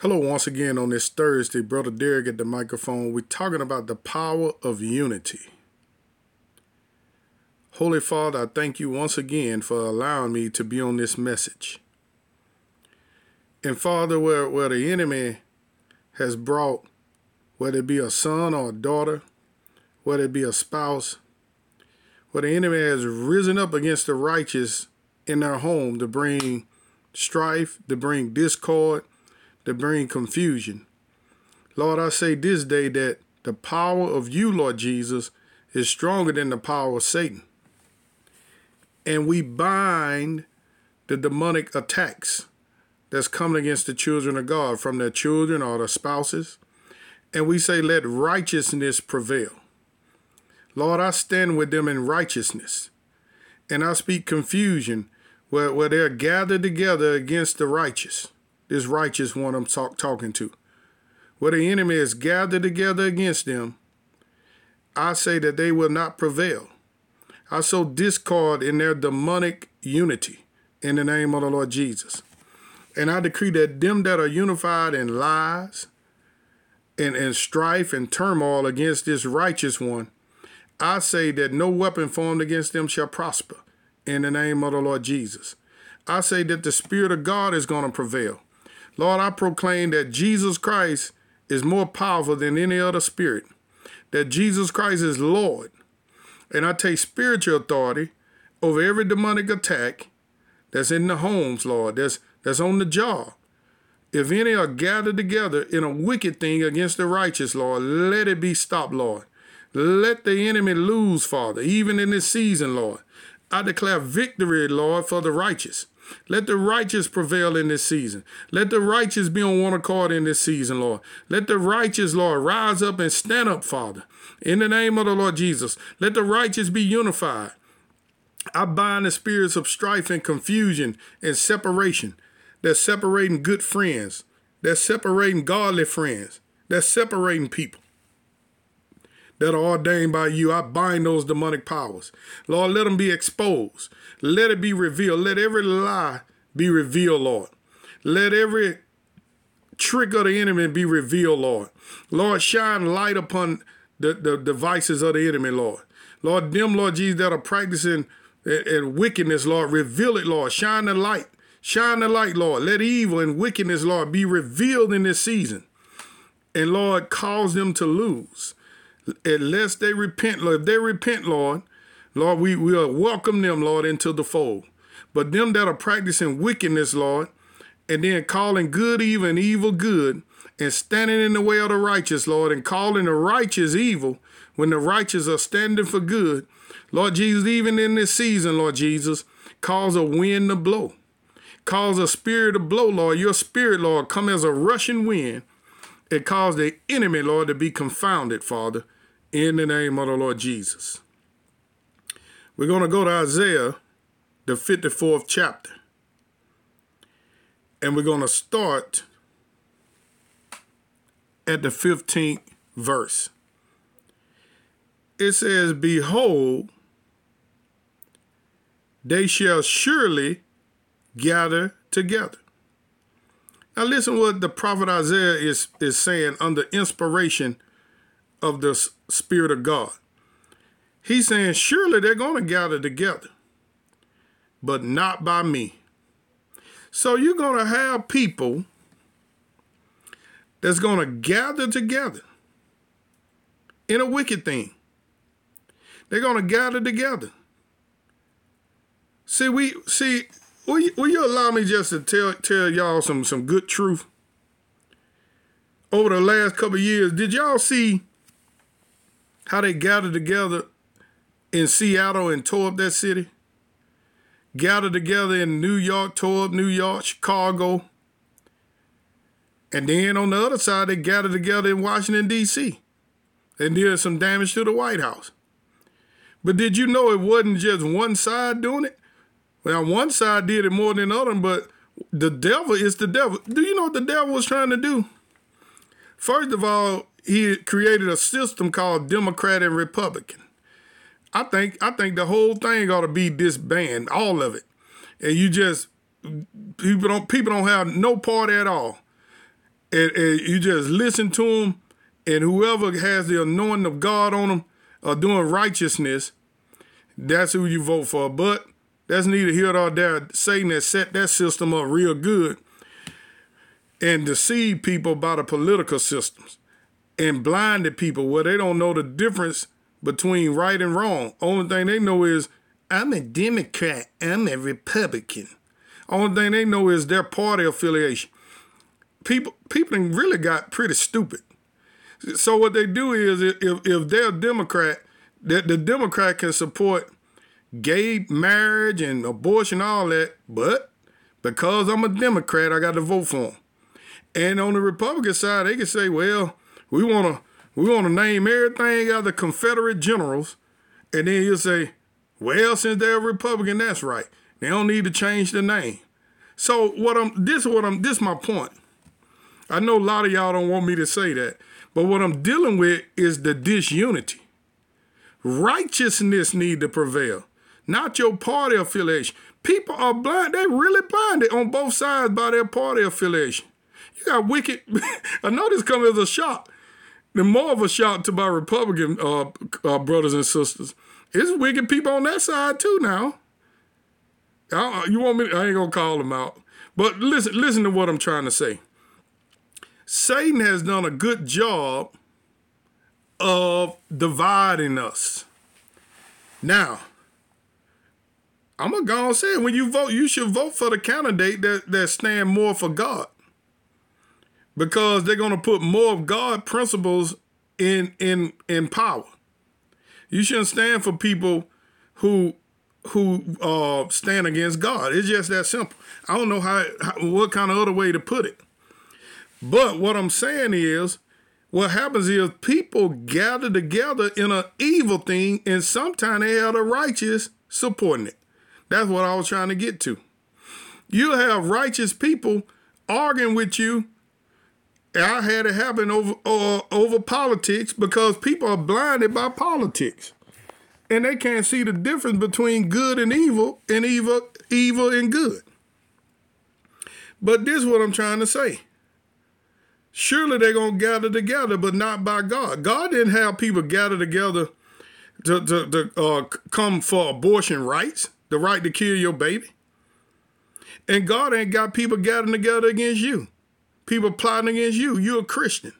Hello, once again on this Thursday, Brother Derek at the microphone. We're talking about the power of unity. Holy Father, I thank you once again for allowing me to be on this message. And Father, where, where the enemy has brought, whether it be a son or a daughter, whether it be a spouse, where the enemy has risen up against the righteous in their home to bring strife, to bring discord, to bring confusion. Lord, I say this day that the power of you, Lord Jesus, is stronger than the power of Satan. And we bind the demonic attacks that's coming against the children of God from their children or their spouses. And we say, let righteousness prevail. Lord, I stand with them in righteousness. And I speak confusion where, where they're gathered together against the righteous this righteous one I'm talk, talking to, where the enemy is gathered together against them, I say that they will not prevail. I sow discord in their demonic unity in the name of the Lord Jesus. And I decree that them that are unified in lies and, and strife and turmoil against this righteous one, I say that no weapon formed against them shall prosper in the name of the Lord Jesus. I say that the Spirit of God is going to prevail. Lord, I proclaim that Jesus Christ is more powerful than any other spirit, that Jesus Christ is Lord. And I take spiritual authority over every demonic attack that's in the homes, Lord, that's, that's on the job. If any are gathered together in a wicked thing against the righteous, Lord, let it be stopped, Lord. Let the enemy lose, Father, even in this season, Lord. I declare victory, Lord, for the righteous. Let the righteous prevail in this season. Let the righteous be on one accord in this season, Lord. Let the righteous, Lord, rise up and stand up, Father. In the name of the Lord Jesus, let the righteous be unified. I bind the spirits of strife and confusion and separation that's separating good friends, that's separating godly friends, that's separating people that are ordained by you. I bind those demonic powers. Lord, let them be exposed. Let it be revealed. Let every lie be revealed, Lord. Let every trick of the enemy be revealed, Lord. Lord, shine light upon the, the devices of the enemy, Lord. Lord, them, Lord Jesus, that are practicing and wickedness, Lord, reveal it, Lord. Shine the light. Shine the light, Lord. Let evil and wickedness, Lord, be revealed in this season. And Lord, cause them to lose unless they repent, Lord. If they repent, Lord, Lord, we will welcome them, Lord, into the fold. But them that are practicing wickedness, Lord, and then calling good evil and evil good, and standing in the way of the righteous, Lord, and calling the righteous evil when the righteous are standing for good, Lord Jesus, even in this season, Lord Jesus, cause a wind to blow. Cause a spirit to blow, Lord. Your spirit, Lord, come as a rushing wind. It cause the enemy, Lord, to be confounded, Father in the name of the Lord Jesus. We're going to go to Isaiah, the 54th chapter. And we're going to start at the 15th verse. It says, Behold, they shall surely gather together. Now listen what the prophet Isaiah is, is saying under inspiration of the Spirit of God. He's saying, surely they're going to gather together, but not by me. So you're going to have people that's going to gather together in a wicked thing. They're going to gather together. See, we see. Will you, will you allow me just to tell tell y'all some some good truth? Over the last couple years, did y'all see how they gathered together in Seattle and tore up that city? Gathered together in New York, tore up New York, Chicago. And then on the other side, they gathered together in Washington, D.C. and did some damage to the White House. But did you know it wasn't just one side doing it? Well, one side did it more than the other, but the devil is the devil. Do you know what the devil was trying to do? First of all, he created a system called Democrat and Republican. I think I think the whole thing ought to be disbanded, all of it, and you just people don't people don't have no part at all. and, and you just listen to them, and whoever has the anointing of God on them are doing righteousness, that's who you vote for. But that's neither here nor there. Satan has set that system up real good and deceived people by the political systems and blinded people where they don't know the difference between right and wrong. Only thing they know is I'm a Democrat, I'm a Republican. Only thing they know is their party affiliation. People people really got pretty stupid. So what they do is if if they're a Democrat, that the Democrat can support gay marriage and abortion, all that, but because I'm a Democrat, I got to vote for them. And on the Republican side, they can say, well, we want to we want to name everything the Confederate generals, and then you say, well, since they're Republican, that's right. They don't need to change the name. So what I'm this is what I'm this is my point. I know a lot of y'all don't want me to say that, but what I'm dealing with is the disunity. Righteousness need to prevail, not your party affiliation. People are blind, they really blinded on both sides by their party affiliation. You got wicked. I know this comes as a shock. The more of a shock to my Republican uh, uh, brothers and sisters. It's wicked people on that side too now. You want me? I ain't gonna call them out. But listen, listen to what I'm trying to say. Satan has done a good job of dividing us. Now, I'm gonna go and say when you vote, you should vote for the candidate that, that stand more for God. Because they're gonna put more of God principles in in in power. You shouldn't stand for people who who uh, stand against God. It's just that simple. I don't know how, how what kind of other way to put it. But what I'm saying is, what happens is people gather together in an evil thing, and sometimes they have the righteous supporting it. That's what I was trying to get to. You have righteous people arguing with you. I had it happen over uh, over politics because people are blinded by politics, and they can't see the difference between good and evil, and evil evil and good. But this is what I'm trying to say. Surely they're going to gather together, but not by God. God didn't have people gather together to, to, to uh, come for abortion rights, the right to kill your baby. And God ain't got people gathering together against you, people plotting against you. You're a Christian.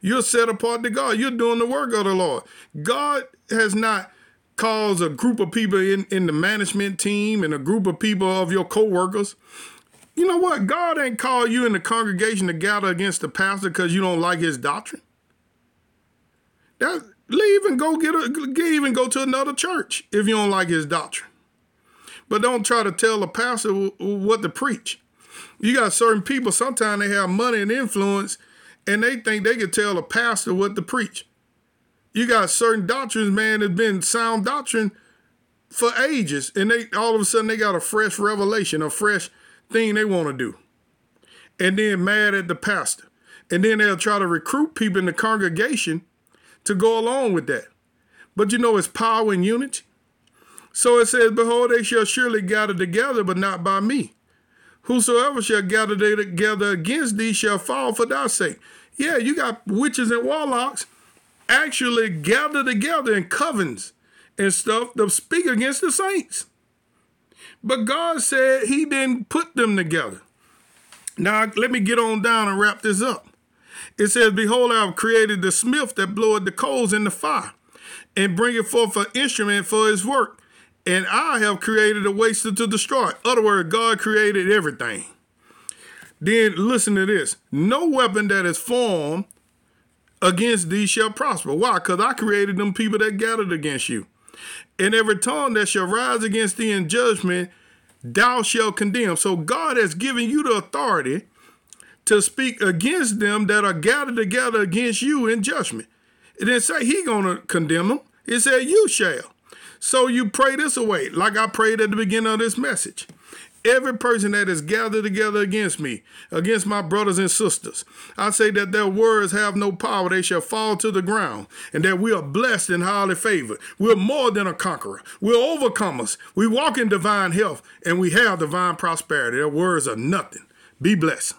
You're set apart to God. You're doing the work of the Lord. God has not caused a group of people in, in the management team and a group of people of your co-workers you know what? God ain't called you in the congregation to gather against the pastor because you don't like his doctrine. That leave and go get a leave and go to another church if you don't like his doctrine. But don't try to tell the pastor what to preach. You got certain people, sometimes they have money and influence, and they think they can tell a pastor what to preach. You got certain doctrines, man, that's been sound doctrine for ages, and they all of a sudden they got a fresh revelation, a fresh thing they want to do. And then mad at the pastor. And then they'll try to recruit people in the congregation to go along with that. But you know, it's power and unity. So it says, Behold, they shall surely gather together, but not by me. Whosoever shall gather together against thee shall fall for thy sake. Yeah, you got witches and warlocks actually gather together in covens and stuff to speak against the saints. But God said he didn't put them together. Now, let me get on down and wrap this up. It says, Behold, I have created the smith that bloweth the coals in the fire, and bringeth forth an instrument for his work. And I have created a waster to destroy. Other words, God created everything. Then listen to this. No weapon that is formed against thee shall prosper. Why? Because I created them people that gathered against you and every tongue that shall rise against thee in judgment, thou shalt condemn. So God has given you the authority to speak against them that are gathered together against you in judgment. It didn't say he gonna condemn them. It said you shall. So you pray this away, like I prayed at the beginning of this message every person that is gathered together against me, against my brothers and sisters. I say that their words have no power, they shall fall to the ground, and that we are blessed and highly favored. We're more than a conqueror, we're overcomers. We walk in divine health, and we have divine prosperity. Their words are nothing. Be blessed.